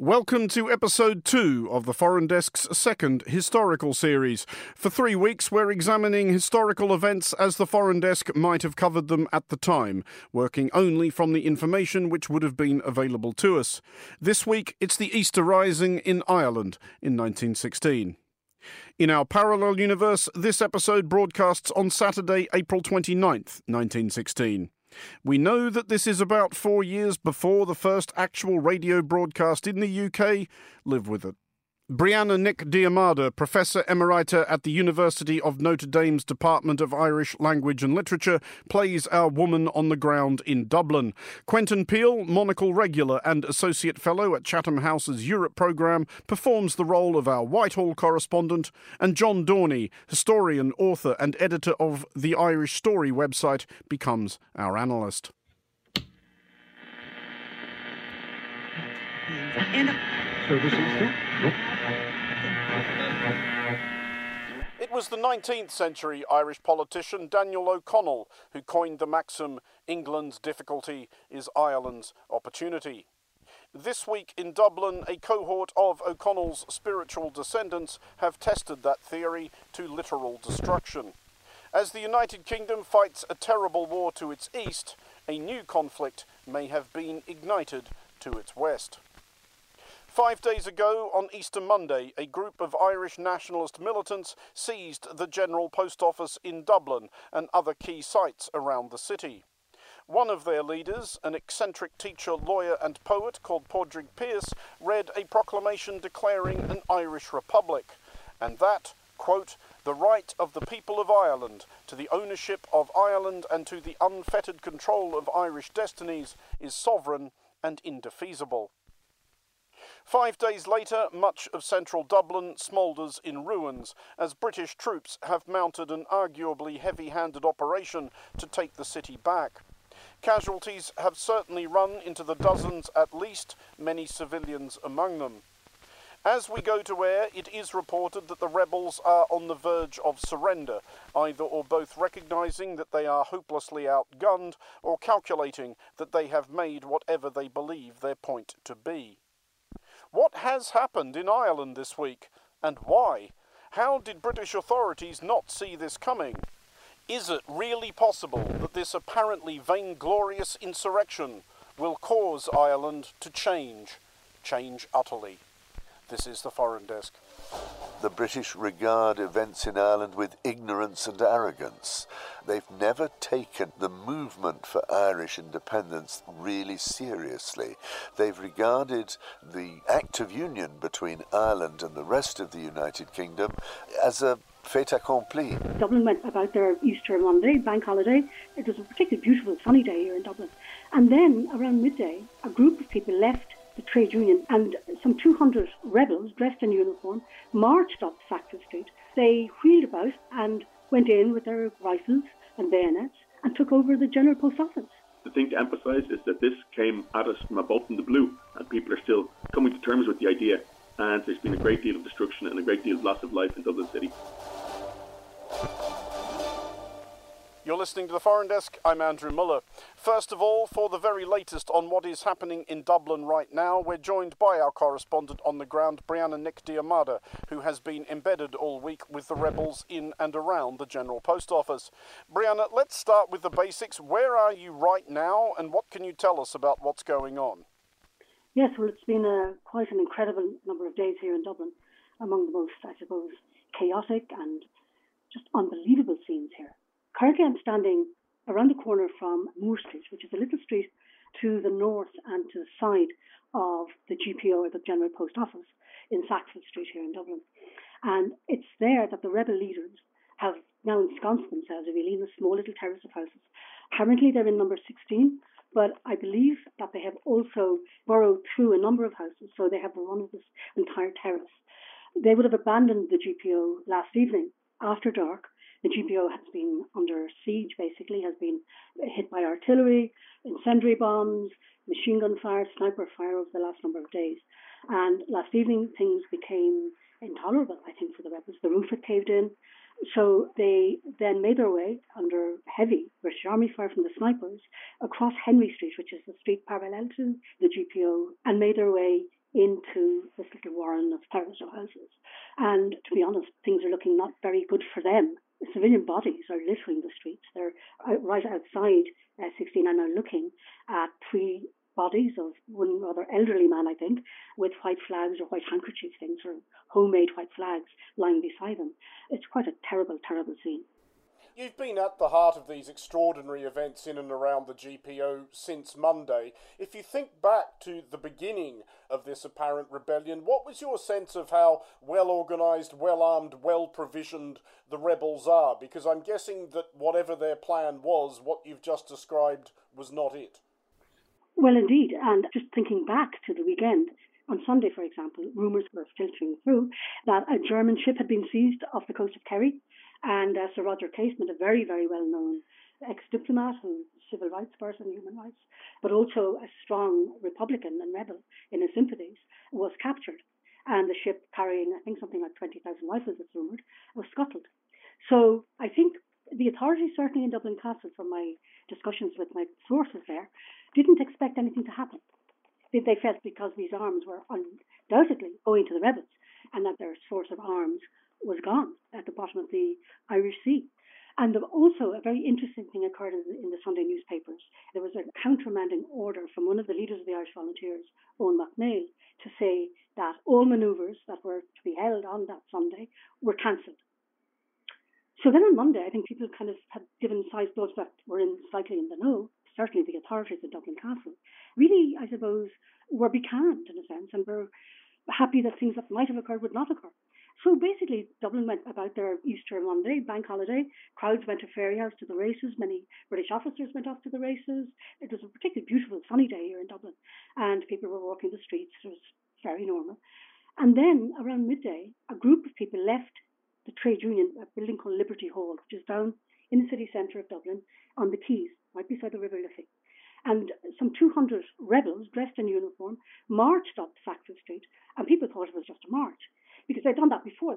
Welcome to episode two of the Foreign Desk's second historical series. For three weeks, we're examining historical events as the Foreign Desk might have covered them at the time, working only from the information which would have been available to us. This week, it's the Easter Rising in Ireland in 1916. In our parallel universe, this episode broadcasts on Saturday, April 29th, 1916. We know that this is about four years before the first actual radio broadcast in the UK. Live with it. Brianna Nic Diarmada, Professor Emerita at the University of Notre Dame's Department of Irish Language and Literature, plays our woman on the ground in Dublin. Quentin Peel, Monocle Regular and Associate Fellow at Chatham House's Europe programme, performs the role of our Whitehall correspondent. And John Dorney, historian, author, and editor of the Irish Story website, becomes our analyst. It was the 19th century Irish politician Daniel O'Connell who coined the maxim England's difficulty is Ireland's opportunity. This week in Dublin, a cohort of O'Connell's spiritual descendants have tested that theory to literal destruction. As the United Kingdom fights a terrible war to its east, a new conflict may have been ignited to its west. Five days ago, on Easter Monday, a group of Irish nationalist militants seized the General Post Office in Dublin and other key sites around the city. One of their leaders, an eccentric teacher, lawyer, and poet called Padraig Pearse, read a proclamation declaring an Irish republic, and that, quote, the right of the people of Ireland to the ownership of Ireland and to the unfettered control of Irish destinies is sovereign and indefeasible. Five days later, much of central Dublin smoulders in ruins as British troops have mounted an arguably heavy handed operation to take the city back. Casualties have certainly run into the dozens at least, many civilians among them. As we go to air, it is reported that the rebels are on the verge of surrender, either or both recognizing that they are hopelessly outgunned or calculating that they have made whatever they believe their point to be. What has happened in Ireland this week, and why? How did British authorities not see this coming? Is it really possible that this apparently vainglorious insurrection will cause Ireland to change, change utterly? This is the Foreign Desk. The British regard events in Ireland with ignorance and arrogance. They've never taken the movement for Irish independence really seriously. They've regarded the Act of Union between Ireland and the rest of the United Kingdom as a fait accompli. Dublin went about their Easter Monday, bank holiday. It was a particularly beautiful sunny day here in Dublin. And then around midday, a group of people left the trade union, and some 200 rebels dressed in uniform marched up Sackville Street. They wheeled about and went in with their rifles and bayonets and took over the General Post Office. The thing to emphasise is that this came at us from above in the blue, and people are still coming to terms with the idea. And there's been a great deal of destruction and a great deal of loss of life in Dublin City. You're listening to the Foreign Desk. I'm Andrew Mueller. First of all, for the very latest on what is happening in Dublin right now, we're joined by our correspondent on the ground, Brianna Nic Diarmada, who has been embedded all week with the rebels in and around the General Post Office. Brianna, let's start with the basics. Where are you right now, and what can you tell us about what's going on? Yes, well, it's been a, quite an incredible number of days here in Dublin, among the most, I suppose, chaotic and just unbelievable scenes here. Currently, I'm standing around the corner from Moore Street, which is a little street to the north and to the side of the GPO or the General Post Office in Sackville Street here in Dublin. And it's there that the rebel leaders have now ensconced themselves really in a small little terrace of houses. Currently, they're in number 16, but I believe that they have also burrowed through a number of houses, so they have run of this entire terrace. They would have abandoned the GPO last evening after dark the GPO has been under siege, basically, has been hit by artillery, incendiary bombs, machine gun fire, sniper fire over the last number of days. And last evening, things became intolerable, I think, for the rebels. The roof had caved in. So they then made their way under heavy British Army fire from the snipers across Henry Street, which is the street parallel to the GPO, and made their way into this little warren of of houses. And to be honest, things are looking not very good for them. Civilian bodies are littering the streets. They're right outside uh, 16 and are looking at three bodies of one rather elderly man, I think, with white flags or white handkerchief things or homemade white flags lying beside them. It's quite a terrible, terrible scene. You've been at the heart of these extraordinary events in and around the GPO since Monday. If you think back to the beginning of this apparent rebellion, what was your sense of how well organised, well armed, well provisioned the rebels are? Because I'm guessing that whatever their plan was, what you've just described was not it. Well, indeed. And just thinking back to the weekend, on Sunday, for example, rumours were filtering through that a German ship had been seized off the coast of Kerry and uh, Sir Roger Casement, a very, very well known ex diplomat and civil rights person, human rights, but also a strong Republican and rebel in his sympathies, was captured. And the ship carrying, I think, something like 20,000 rifles, it's rumoured, was scuttled. So I think the authorities, certainly in Dublin Castle, from my discussions with my sources there, didn't expect anything to happen. They, they felt because these arms were undoubtedly owing to the rebels and that their source of arms was gone at the bottom of the Irish Sea. And also, a very interesting thing occurred in the, in the, Sunday newspapers. There was a countermanding order from one of the leaders of the Irish Volunteers, Eoin MacNeill, to say that all manoeuvres that were to be held on that Sunday were cancelled. So then on Monday, I think people kind of had given size those that were in slightly in the know, certainly the authorities at Dublin Castle, really, I suppose, were becalmed in a sense and were happy that things that might have occurred would not occur. So basically, Dublin went about their Easter Monday, bank holiday. Crowds went to Fairyhouse to the races. Many British officers went off to the races. It was a particularly beautiful, sunny day here in Dublin, and people were walking the streets. It was very normal. And then around midday, a group of people left the trade union, a building called Liberty Hall, which is down in the city centre of Dublin on the quays, right beside the River Liffey. And some 200 rebels dressed in uniform marched up Sackville Street, and people thought it was just a march because they'd done that before.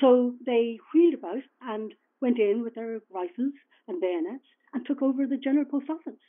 So they wheeled about and went in with their rifles and bayonets and took over the General Post Office.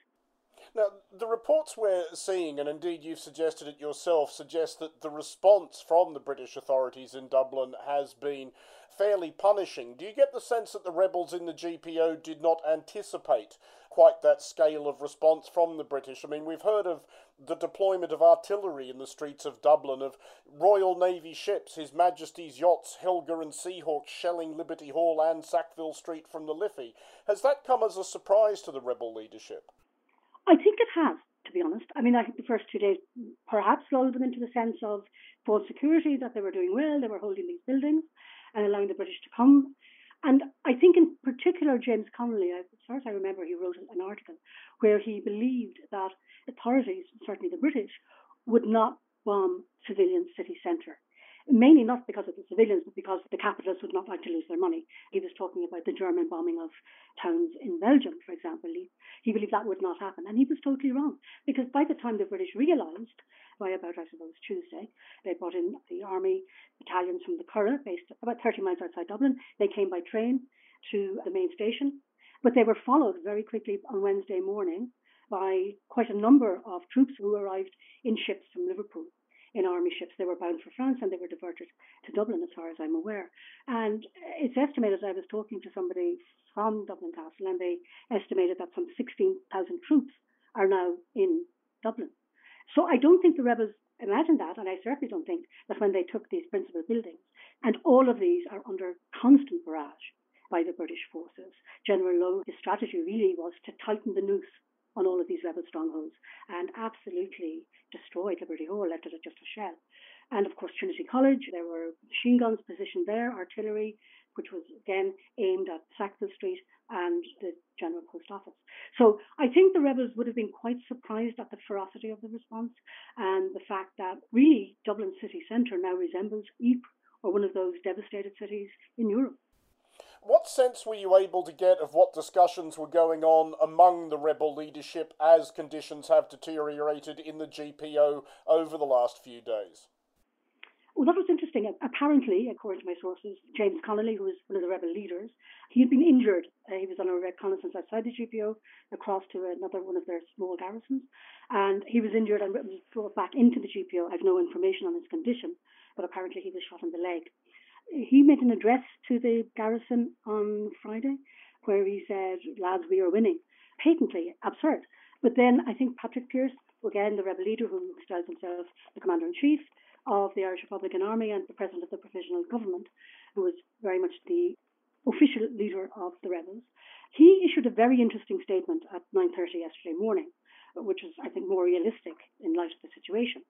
Now, the reports we're seeing, and indeed you've suggested it yourself, suggest that the response from the British authorities in Dublin has been fairly punishing. Do you get the sense that the rebels in the GPO did not anticipate quite that scale of response from the British? I mean, we've heard of the deployment of artillery in the streets of Dublin, of Royal Navy ships, His Majesty's yachts, Helga and Seahawk, shelling Liberty Hall and Sackville Street from the Liffey. Has that come as a surprise to the rebel leadership? I think it has, to be honest. I mean, I think the first two days perhaps lulled them into the sense of false security, that they were doing well, they were holding these buildings and allowing the British to come. And I think, in particular, James Connolly, as far as I remember, he wrote an article where he believed that authorities, certainly the British, would not bomb civilian city centre mainly not because of the civilians, but because the capitalists would not like to lose their money. He was talking about the German bombing of towns in Belgium, for example. He, he believed that would not happen, and he was totally wrong. Because by the time the British realised, by about, I suppose, Tuesday, they brought in the army battalions from the Curragh, based about 30 miles outside Dublin. They came by train to the main station, but they were followed very quickly on Wednesday morning by quite a number of troops who arrived in ships from Liverpool in army ships. They were bound for France and they were diverted to Dublin, as far as I'm aware. And it's estimated, I was talking to somebody from Dublin Castle, and they estimated that some 16,000 troops are now in Dublin. So I don't think the rebels imagined that, and I certainly don't think that when they took these principal buildings, and all of these are under constant barrage by the British forces. General Lowe, his strategy really was to tighten the noose on all of these rebel strongholds and absolutely destroyed Liberty Hall, left it just a shell. And of course, Trinity College, there were machine guns positioned there, artillery, which was again aimed at Sackville Street and the General Post Office. So I think the rebels would have been quite surprised at the ferocity of the response and the fact that really Dublin city centre now resembles Ypres or one of those devastated cities in Europe what sense were you able to get of what discussions were going on among the rebel leadership as conditions have deteriorated in the GPO over the last few days? Well, that was interesting. Apparently, according to my sources, James Connolly, who was one of the rebel leaders, he had been injured. Uh, he was on a reconnaissance outside the GPO across to another one of their small garrisons, and he was injured and was brought back into the GPO. I have no information on his condition, but apparently he was shot in the leg. He made an address to the garrison on Friday where he said, lads, we are winning. Patently absurd. But then I think Patrick Pearse, again, the rebel leader who styles himself the commander in chief, of the Irish Republican Army and the president of the provisional government, who was very much the official leader of the rebels. He issued a very interesting statement at 9:30 yesterday morning, which was, I think, more realistic in light of the situation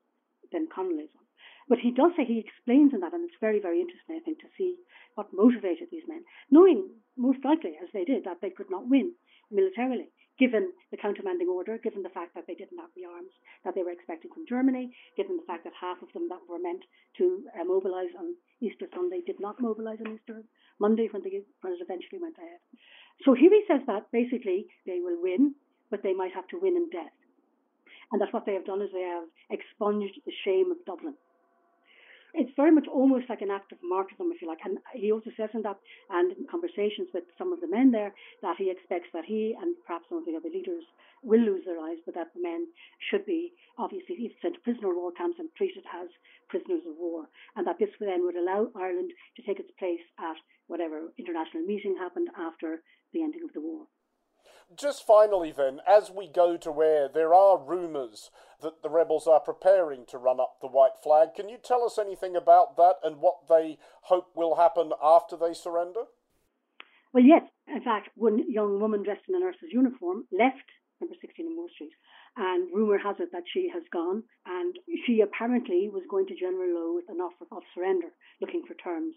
than Connolly's one. But he does say he explains in that, and it's very, very interesting, I think, to see what motivated these men, knowing most likely, as they did, that they could not win militarily given the countermanding order, given the fact that they didn't have the arms that they were expecting from Germany, given the fact that half of them that were meant to uh, mobilise on Easter Sunday did not mobilise on Easter Monday when, they, when it eventually went ahead. So here he says that basically they will win, but they might have to win in death. And that's what they have done is they have expunged the shame of Dublin it's very much almost like an act of martyrdom, if you like. And he also says in that, and in conversations with some of the men there, that he expects that he and perhaps some of the other leaders will lose their lives, but that the men should be obviously sent to prisoner of war camps and treated as prisoners of war, and that this then would allow Ireland to take its place at whatever international meeting happened after the ending of the war. Just finally, then, as we go to where there are rumours that the rebels are preparing to run up the white flag, can you tell us anything about that and what they hope will happen after they surrender? Well, yes. In fact, one young woman dressed in a nurse's uniform left number 16 in Moore Street, and rumour has it that she has gone, and she apparently was going to General Lowe with an offer of surrender, looking for terms.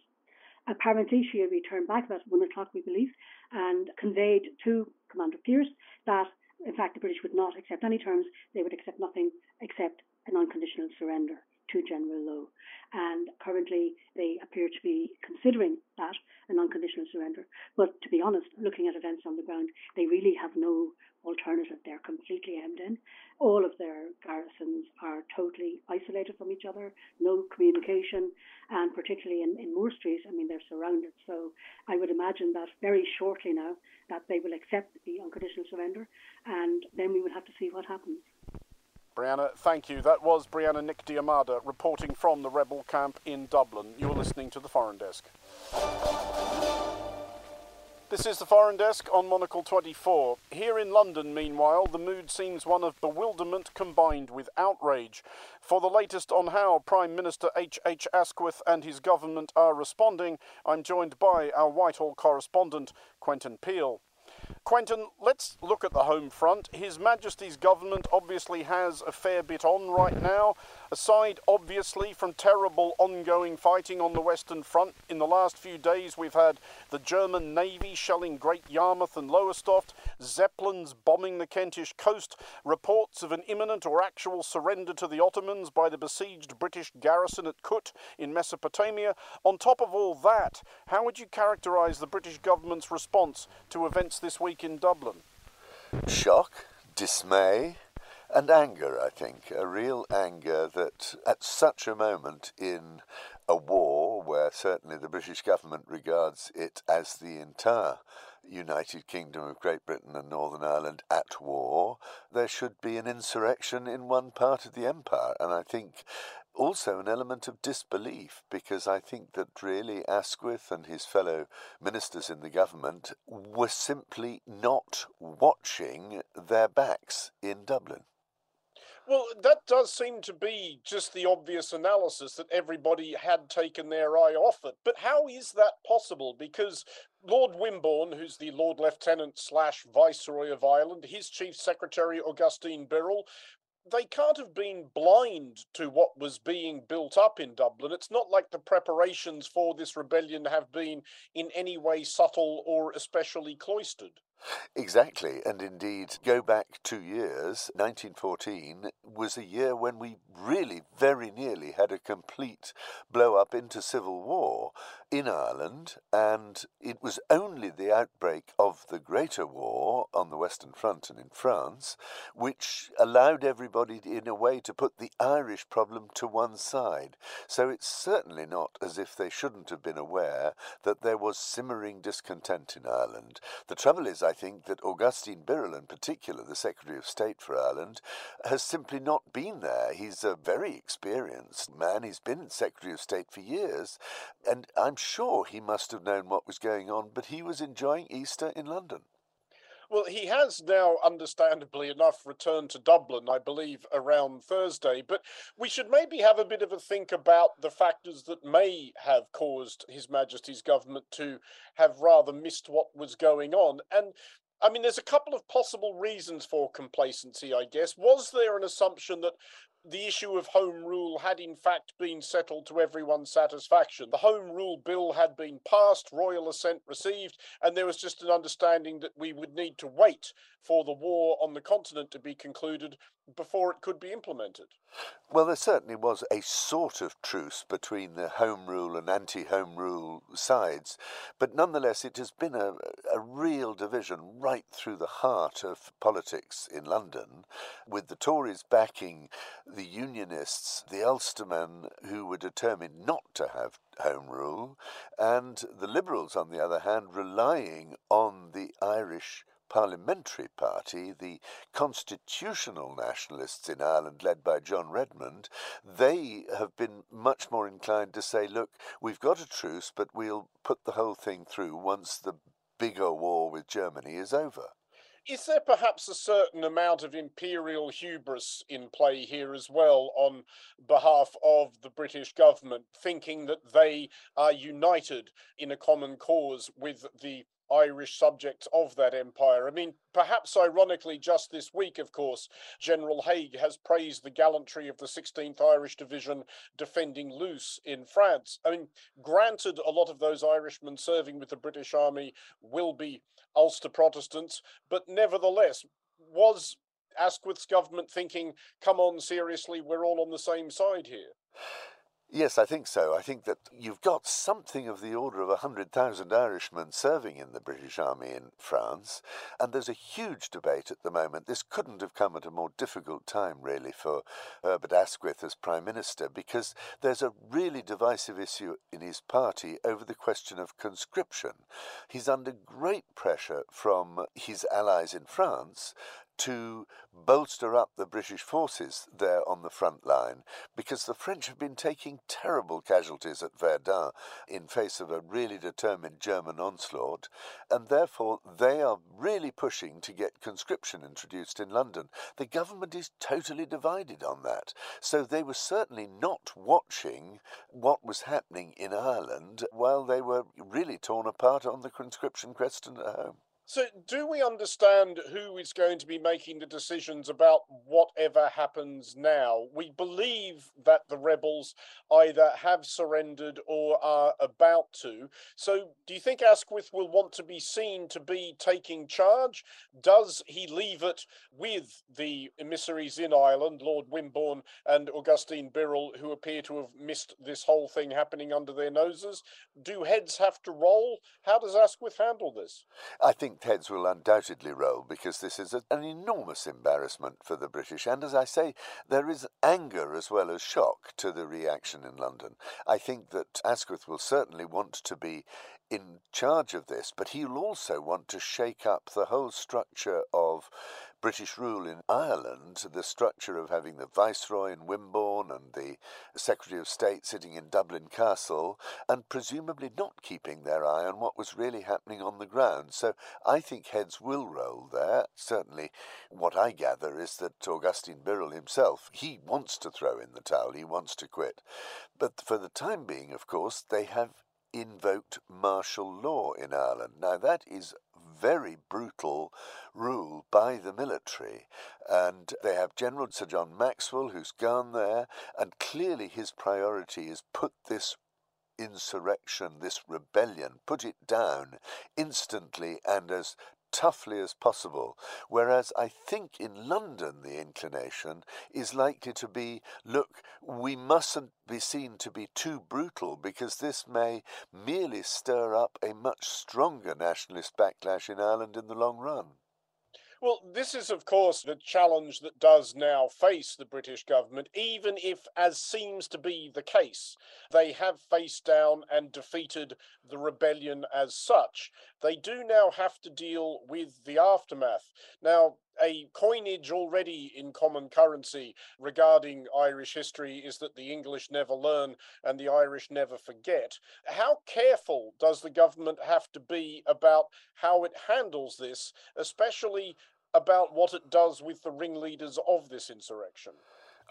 Apparently, she had returned back about one o'clock, we believe, and conveyed to Commander Pearse that, in fact, the British would not accept any terms. They would accept nothing except an unconditional surrender to General Lowe. And currently, they appear to be considering that an unconditional surrender. But to be honest, looking at events on the ground, they really have no alternative. They're completely hemmed in. All of their garrisons are totally isolated from each other, no communication, and particularly in, in Moore Street, I mean, they're surrounded. So I would imagine that very shortly now that they will accept the unconditional surrender, and then we will have to see what happens. Brianna, thank you. That was Brianna Nic Diarmada reporting from the rebel camp in Dublin. You're listening to the Foreign Desk. This is the Foreign Desk on Monocle 24. Here in London, meanwhile, the mood seems one of bewilderment combined with outrage. For the latest on how Prime Minister H. H. Asquith and his government are responding, I'm joined by our Whitehall correspondent, Quentin Peel. Quentin, let's look at the home front. His Majesty's government obviously has a fair bit on right now. Aside, obviously, from terrible ongoing fighting on the Western Front, in the last few days we've had the German Navy shelling Great Yarmouth and Lowestoft, Zeppelins bombing the Kentish coast, reports of an imminent or actual surrender to the Ottomans by the besieged British garrison at Kut in Mesopotamia. On top of all that, how would you characterise the British government's response to events this week in Dublin? Shock, dismay, and anger, I think. A real anger that at such a moment in a war where certainly the British government regards it as the entire United Kingdom of Great Britain and Northern Ireland at war, there should be an insurrection in one part of the empire. And I think also an element of disbelief because I think that really Asquith and his fellow ministers in the government were simply not watching their backs in Dublin. Well, that does seem to be just the obvious analysis that everybody had taken their eye off it. But how is that possible? Because Lord Wimborne, who's the Lord Lieutenant slash Viceroy of Ireland, his Chief Secretary Augustine Birrell, they can't have been blind to what was being built up in Dublin. It's not like the preparations for this rebellion have been in any way subtle or especially cloistered. Exactly, and indeed, go back two years, 1914 was a year when we really very nearly had a complete blow up into civil war in Ireland, and it was only the outbreak of the Greater War on the Western Front and in France which allowed everybody, in a way, to put the Irish problem to one side. So it's certainly not as if they shouldn't have been aware that there was simmering discontent in Ireland. The trouble is, I think that Augustine Birrell, in particular, the Secretary of State for Ireland, has simply not been there. He's a very experienced man. He's been Secretary of State for years, and I'm sure he must have known what was going on, but he was enjoying Easter in London. Well, he has now, understandably enough, returned to Dublin, I believe, around Thursday. But we should maybe have a bit of a think about the factors that may have caused His Majesty's government to have rather missed what was going on. And I mean, there's a couple of possible reasons for complacency, I guess. Was there an assumption that the issue of Home Rule had in fact been settled to everyone's satisfaction? The Home Rule Bill had been passed, royal assent received, and there was just an understanding that we would need to wait for the war on the continent to be concluded before it could be implemented. Well, there certainly was a sort of truce between the Home Rule and anti Home Rule sides, but nonetheless, it has been a, a real division right through the heart of politics in London, with the Tories backing the Unionists, the Ulstermen, who were determined not to have Home Rule, and the Liberals, on the other hand, relying on the Irish parliamentary party, the constitutional nationalists in Ireland, led by John Redmond, they have been much more inclined to say, look, we've got a truce, but we'll put the whole thing through once the bigger war with Germany is over. Is there perhaps a certain amount of imperial hubris in play here as well on behalf of the British government, thinking that they are united in a common cause with the Irish subjects of that empire. I mean, perhaps ironically, just this week, of course, General Haig has praised the gallantry of the 16th Irish Division defending Loos in France. I mean, granted, a lot of those Irishmen serving with the British Army will be Ulster Protestants, but nevertheless, was Asquith's government thinking, come on, seriously, we're all on the same side here? Yes, I think so. I think that you've got something of the order of 100,000 Irishmen serving in the British Army in France, and there's a huge debate at the moment. This couldn't have come at a more difficult time, really, for Herbert Asquith as Prime Minister, because there's a really divisive issue in his party over the question of conscription. He's under great pressure from his allies in France to bolster up the British forces there on the front line because the French have been taking terrible casualties at Verdun in face of a really determined German onslaught, and therefore they are really pushing to get conscription introduced in London. The government is totally divided on that, so they were certainly not watching what was happening in Ireland while they were really torn apart on the conscription question at home. So, do we understand who is going to be making the decisions about whatever happens now? We believe that the rebels either have surrendered or are about to. So, do you think Asquith will want to be seen to be taking charge? Does he leave it with the emissaries in Ireland, Lord Wimborne and Augustine Birrell, who appear to have missed this whole thing happening under their noses? Do heads have to roll? How does Asquith handle this? I think heads will undoubtedly roll because this is a, an enormous embarrassment for the British. And as I say, there is anger as well as shock to the reaction in London. I think that Asquith will certainly want to be in charge of this, but he'll also want to shake up the whole structure of British rule in Ireland, the structure of having the Viceroy in Wimborne and the Secretary of State sitting in Dublin Castle, and presumably not keeping their eye on what was really happening on the ground. So I think heads will roll there. Certainly, what I gather is that Augustine Birrell himself, he wants to throw in the towel, he wants to quit. But for the time being, of course, they have invoked martial law in Ireland. Now, that is very brutal rule by the military. And they have General Sir John Maxwell, who's gone there, and clearly his priority is put this insurrection, this rebellion, put it down instantly and as toughly as possible. Whereas I think in London the inclination is likely to be look, we mustn't be seen to be too brutal because this may merely stir up a much stronger nationalist backlash in Ireland in the long run. Well, this is, of course, the challenge that does now face the British government, even if, as seems to be the case, they have faced down and defeated the rebellion as such. They do now have to deal with the aftermath. Now, a coinage already in common currency regarding Irish history is that the English never learn and the Irish never forget. How careful does the government have to be about how it handles this, especially about what it does with the ringleaders of this insurrection?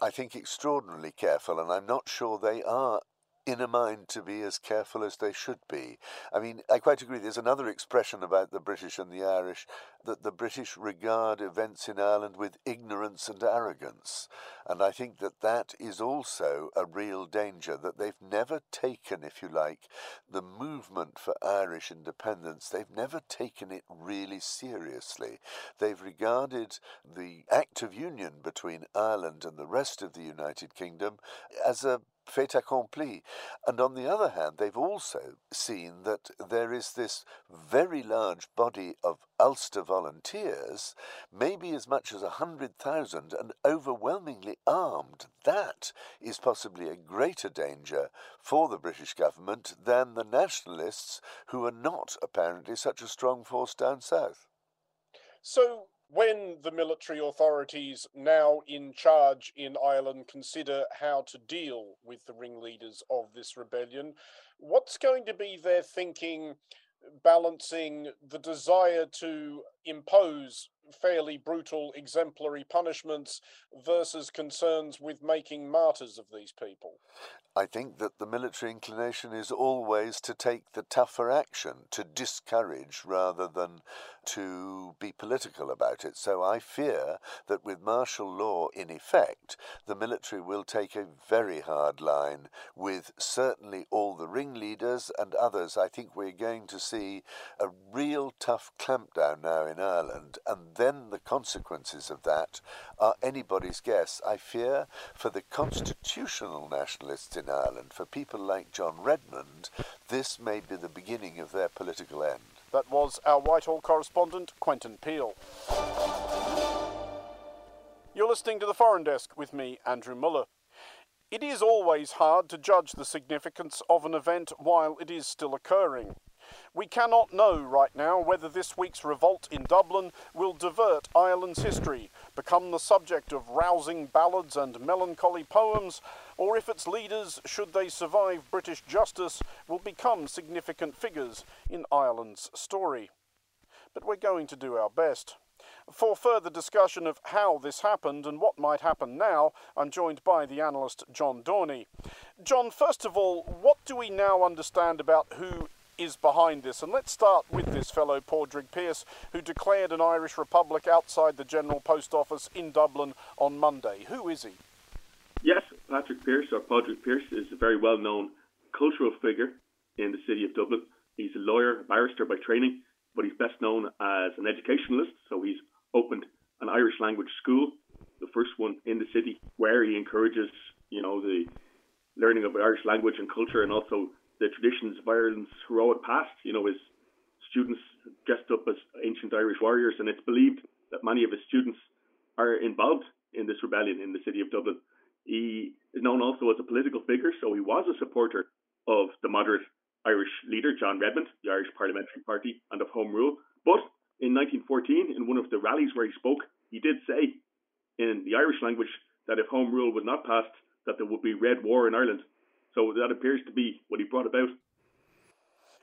I think extraordinarily careful, and I'm not sure they are in a mind to be as careful as they should be. I mean, I quite agree. There's another expression about the British and the Irish that the British regard events in Ireland with ignorance and arrogance. And I think that that is also a real danger, that they've never taken, if you like, the movement for Irish independence, they've never taken it really seriously. They've regarded the Act of Union between Ireland and the rest of the United Kingdom as a fait accompli. And on the other hand, they've also seen that there is this very large body of Ulster volunteers, maybe as much as a hundred thousand, and overwhelmingly armed. That is possibly a greater danger for the British government than the nationalists, who are not apparently such a strong force down south. So, when the military authorities now in charge in Ireland consider how to deal with the ringleaders of this rebellion, what's going to be their thinking balancing the desire to impose fairly brutal exemplary punishments versus concerns with making martyrs of these people? I think that the military inclination is always to take the tougher action, to discourage rather than to be political about it. So I fear that with martial law in effect, the military will take a very hard line with certainly all the ringleaders and others. I think we're going to see a real tough clampdown now in Ireland, and then the consequences of that are anybody's guess. I fear for the constitutional nationalists in Ireland, for people like John Redmond, this may be the beginning of their political end. That was our Whitehall correspondent, Quentin Peel. You're listening to the Foreign Desk with me, Andrew Mueller. It is always hard to judge the significance of an event while it is still occurring. We cannot know right now whether this week's revolt in Dublin will divert Ireland's history, become the subject of rousing ballads and melancholy poems, or if its leaders, should they survive British justice, will become significant figures in Ireland's story. But we're going to do our best. For further discussion of how this happened and what might happen now, I'm joined by the analyst John Dorney. John, first of all, what do we now understand about who is behind this. And let's start with this fellow, Padraig Pearse, who declared an Irish Republic outside the General Post Office in Dublin on Monday. Who is he? Patrick Pearse, or Padraig Pearse, is a very well known cultural figure in the city of Dublin. He's a lawyer, a barrister by training, but he's best known as an educationalist. So he's opened an Irish language school, the first one in the city, where he encourages, you know, the learning of Irish language and culture and also the traditions of Ireland's heroic past. You know, his students dressed up as ancient Irish warriors, and it's believed that many of his students are involved in this rebellion in the city of Dublin. He is known also as a political figure, so he was a supporter of the moderate Irish leader, John Redmond, the Irish Parliamentary Party, and of Home Rule. But in 1914, in one of the rallies where he spoke, he did say in the Irish language that if Home Rule was not passed, that there would be red war in Ireland. So that appears to be what he brought about.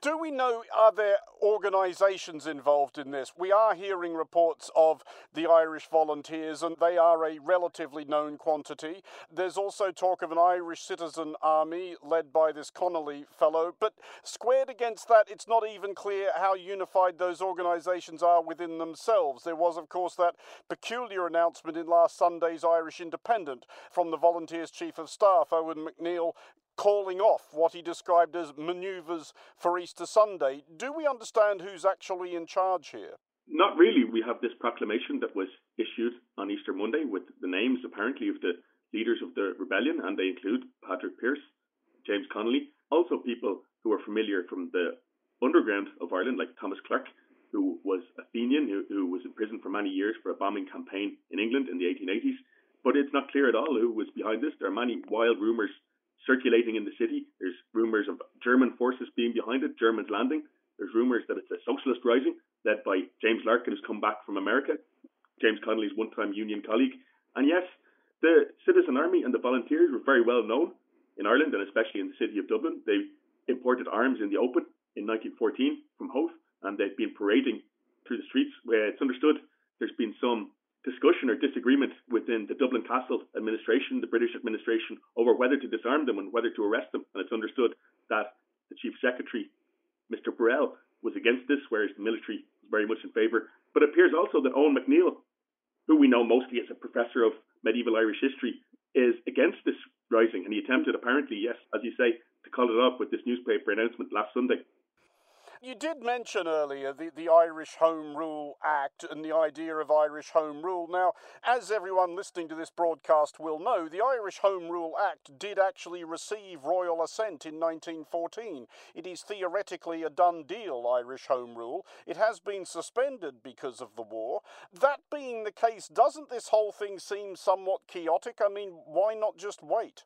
Do we know, are there organisations involved in this? We are hearing reports of the Irish volunteers, and they are a relatively known quantity. There's also talk of an Irish citizen army led by this Connolly fellow, but squared against that, it's not even clear how unified those organisations are within themselves. There was, of course, that peculiar announcement in last Sunday's Irish Independent from the Volunteers Chief of Staff, Eoin MacNeill, calling off what he described as manoeuvres for Easter Sunday. Do we understand who's actually in charge here? Not really. We have this proclamation that was issued on Easter Monday with the names, apparently, of the leaders of the rebellion, and they include Patrick Pearse, James Connolly, also people who are familiar from the underground of Ireland, like Thomas Clarke, who was a Fenian, who, who was in prison for many years for a bombing campaign in England in the 1880s. But it's not clear at all who was behind this. There are many wild rumours circulating in the city. There's rumours of German forces being behind it, Germans landing. There's rumours that it's a socialist rising led by James Larkin, who's come back from America, James Connolly's one time union colleague. And yes, the Citizen Army and the volunteers were very well known in Ireland and especially in the city of Dublin. They imported arms in the open in 1914 from Howth and they've been parading through the streets where it's understood there's been some discussion or disagreement within the Dublin Castle administration, the British administration, over whether to disarm them and whether to arrest them. And it's understood that the Chief Secretary, Mr. Birrell, was against this, whereas the military was very much in favour. But it appears also that Eoin MacNeill, who we know mostly as a professor of medieval Irish history, is against this rising. And he attempted, apparently, yes, as you say, to call it off with this newspaper announcement last Sunday. You did mention earlier the, the Irish Home Rule Act and the idea of Irish Home Rule. Now, as everyone listening to this broadcast will know, the Irish Home Rule Act did actually receive royal assent in 1914. It is theoretically a done deal, Irish Home Rule. It has been suspended because of the war. That being the case, doesn't this whole thing seem somewhat chaotic? I mean, why not just wait?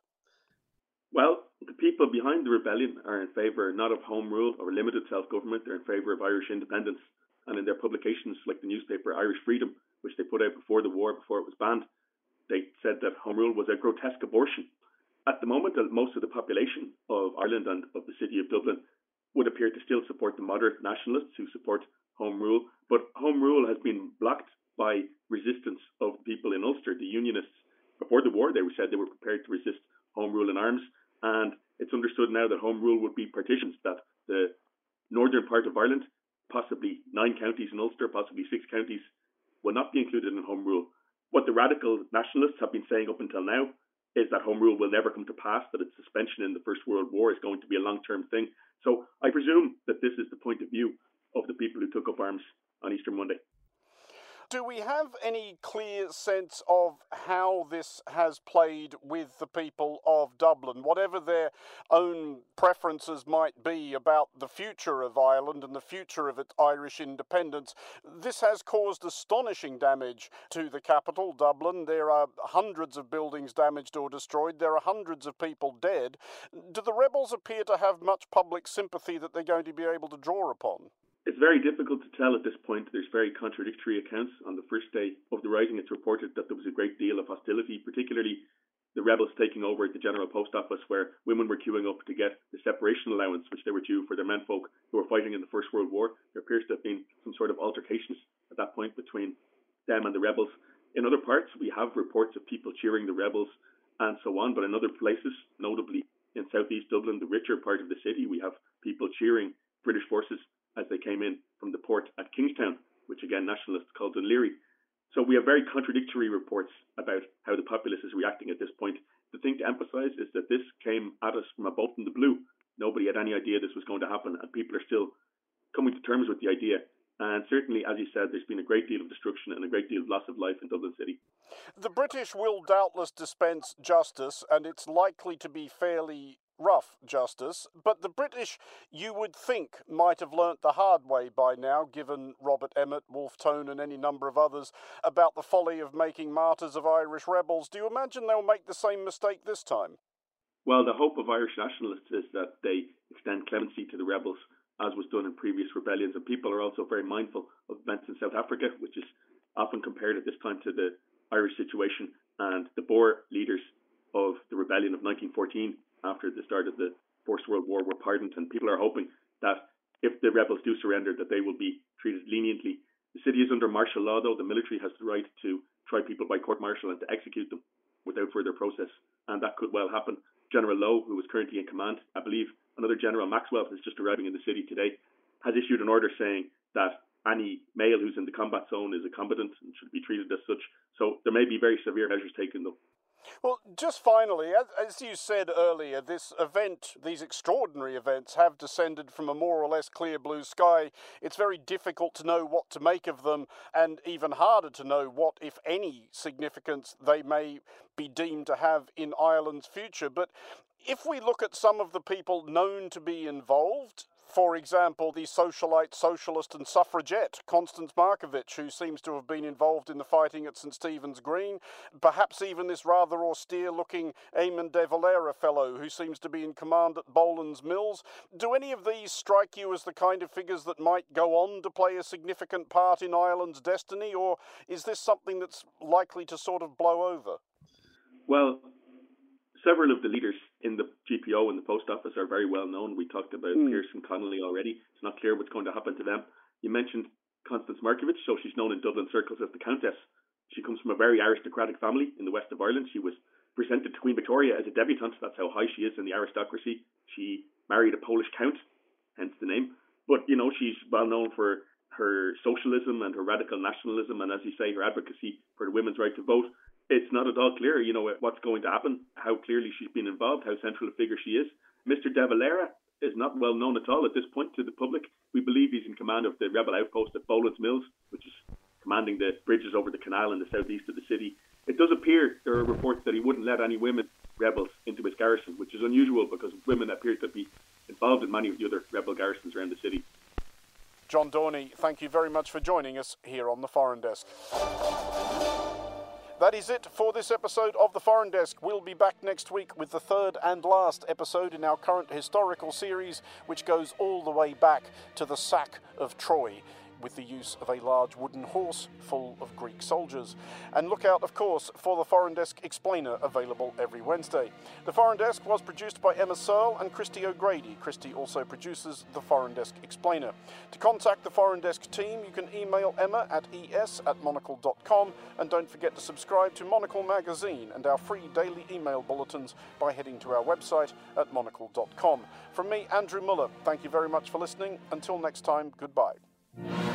Well, the people behind the rebellion are in favour not of home rule or limited self government, they're in favour of Irish independence. And in their publications, like the newspaper Irish Freedom, which they put out before the war, before it was banned, they said that home rule was a grotesque abortion. At the moment, uh, most of the population of Ireland and of the city of Dublin would appear to still support the moderate nationalists who support home rule, but home rule has been blocked by resistance of people in Ulster, the Unionists. Before the war, they said they were prepared to resist home rule in arms. And it's understood now that home rule would be partitions, that the northern part of Ireland, possibly nine counties in Ulster, possibly six counties, will not be included in home rule. What the radical nationalists have been saying up until now is that home rule will never come to pass, that its suspension in the First World War is going to be a long term thing. So I presume that this is the point of view of the people who took up arms on Easter Monday. Do we have any clear sense of how this has played with the people of Dublin, whatever their own preferences might be about the future of Ireland and the future of its Irish independence? This has caused astonishing damage to the capital, Dublin. There are hundreds of buildings damaged or destroyed, there are hundreds of people dead. Do the rebels appear to have much public sympathy that they're going to be able to draw upon? It's very difficult to tell at this point. There's very contradictory accounts. On the first day of the rising, it's reported that there was a great deal of hostility, particularly the rebels taking over at the General Post Office, where women were queuing up to get the separation allowance, which they were due for their menfolk who were fighting in the First World War. There appears to have been some sort of altercations at that point between them and the rebels. In other parts, we have reports of people cheering the rebels and so on, but in other places, notably in southeast Dublin, the richer part of the city, we have people cheering British forces as they came in from the port at Kingstown, which again nationalists called Laoghaire. So we have very contradictory reports about how the populace is reacting at this point. The thing to emphasise is that this came at us from a bolt in the blue. Nobody had any idea this was going to happen, and people are still coming to terms with the idea. And certainly, as you said, there's been a great deal of destruction and a great deal of loss of life in Dublin City. The British will doubtless dispense justice, and it's likely to be fairly rough justice, but the British, you would think, might have learnt the hard way by now, given Robert Emmet, Wolfe Tone, and any number of others, about the folly of making martyrs of Irish rebels. Do you imagine they'll make the same mistake this time? Well, the hope of Irish nationalists is that they extend clemency to the rebels, as was done in previous rebellions. And people are also very mindful of events in South Africa, which is often compared at this time to the Irish situation. And the Boer leaders of the rebellion of 1914 after the start of the First World War were pardoned, and people are hoping that if the rebels do surrender, that they will be treated leniently. The city is under martial law, though. The military has the right to try people by court martial and to execute them without further process, and that could well happen. General Lowe, who is currently in command, I believe another General Maxwell who's just arriving in the city today, has issued an order saying that any male who's in the combat zone is a combatant and should be treated as such. So there may be very severe measures taken, though. Well, just finally, as, you said earlier, this event, these extraordinary events, have descended from a more or less clear blue sky. It's very difficult to know what to make of them, and even harder to know what, if any, significance they may be deemed to have in Ireland's future. But if we look at some of the people known to be involved, for example, the socialite, socialist, and suffragette Constance Markievicz, who seems to have been involved in the fighting at St Stephen's Green, perhaps even this rather austere looking Eamon de Valera fellow who seems to be in command at Boland's Mills. Do any of these strike you as the kind of figures that might go on to play a significant part in Ireland's destiny, or is this something that's likely to sort of blow over? Well, several of the leaders in the GPO and the post office are very well known. We talked about mm. Pearson Connolly already. It's not clear what's going to happen to them. You mentioned Constance Markievicz, so she's known in Dublin circles as the Countess. She comes from a very aristocratic family in the west of Ireland. She was presented to Queen Victoria as a debutante. That's how high she is in the aristocracy. She married a Polish count, hence the name. But, you know, she's well known for her socialism and her radical nationalism, and as you say, her advocacy for the women's right to vote it's not at all clear, you know, what's going to happen, how clearly she's been involved, how central a figure she is. Mr. De Valera is not well known at all at this point to the public. We believe he's in command of the rebel outpost at Boland's Mills, which is commanding the bridges over the canal in the southeast of the city. It does appear there are reports that he wouldn't let any women rebels into his garrison, which is unusual because women appear to be involved in many of the other rebel garrisons around the city. John Dorney, thank you very much for joining us here on the Foreign Desk. That is it for this episode of The Foreign Desk. We'll be back next week with the third and last episode in our current historical series, which goes all the way back to the sack of Troy with the use of a large wooden horse full of Greek soldiers. And look out, of course, for the Foreign Desk Explainer available every Wednesday. The Foreign Desk was produced by Emma Searle and Christy O'Grady. Christy also produces the Foreign Desk Explainer. To contact the Foreign Desk team, you can email Emma at es at monocle.com and don't forget to subscribe to Monocle Magazine and our free daily email bulletins by heading to our website at monocle.com. From me, Andrew Mueller, thank you very much for listening. Until next time, goodbye.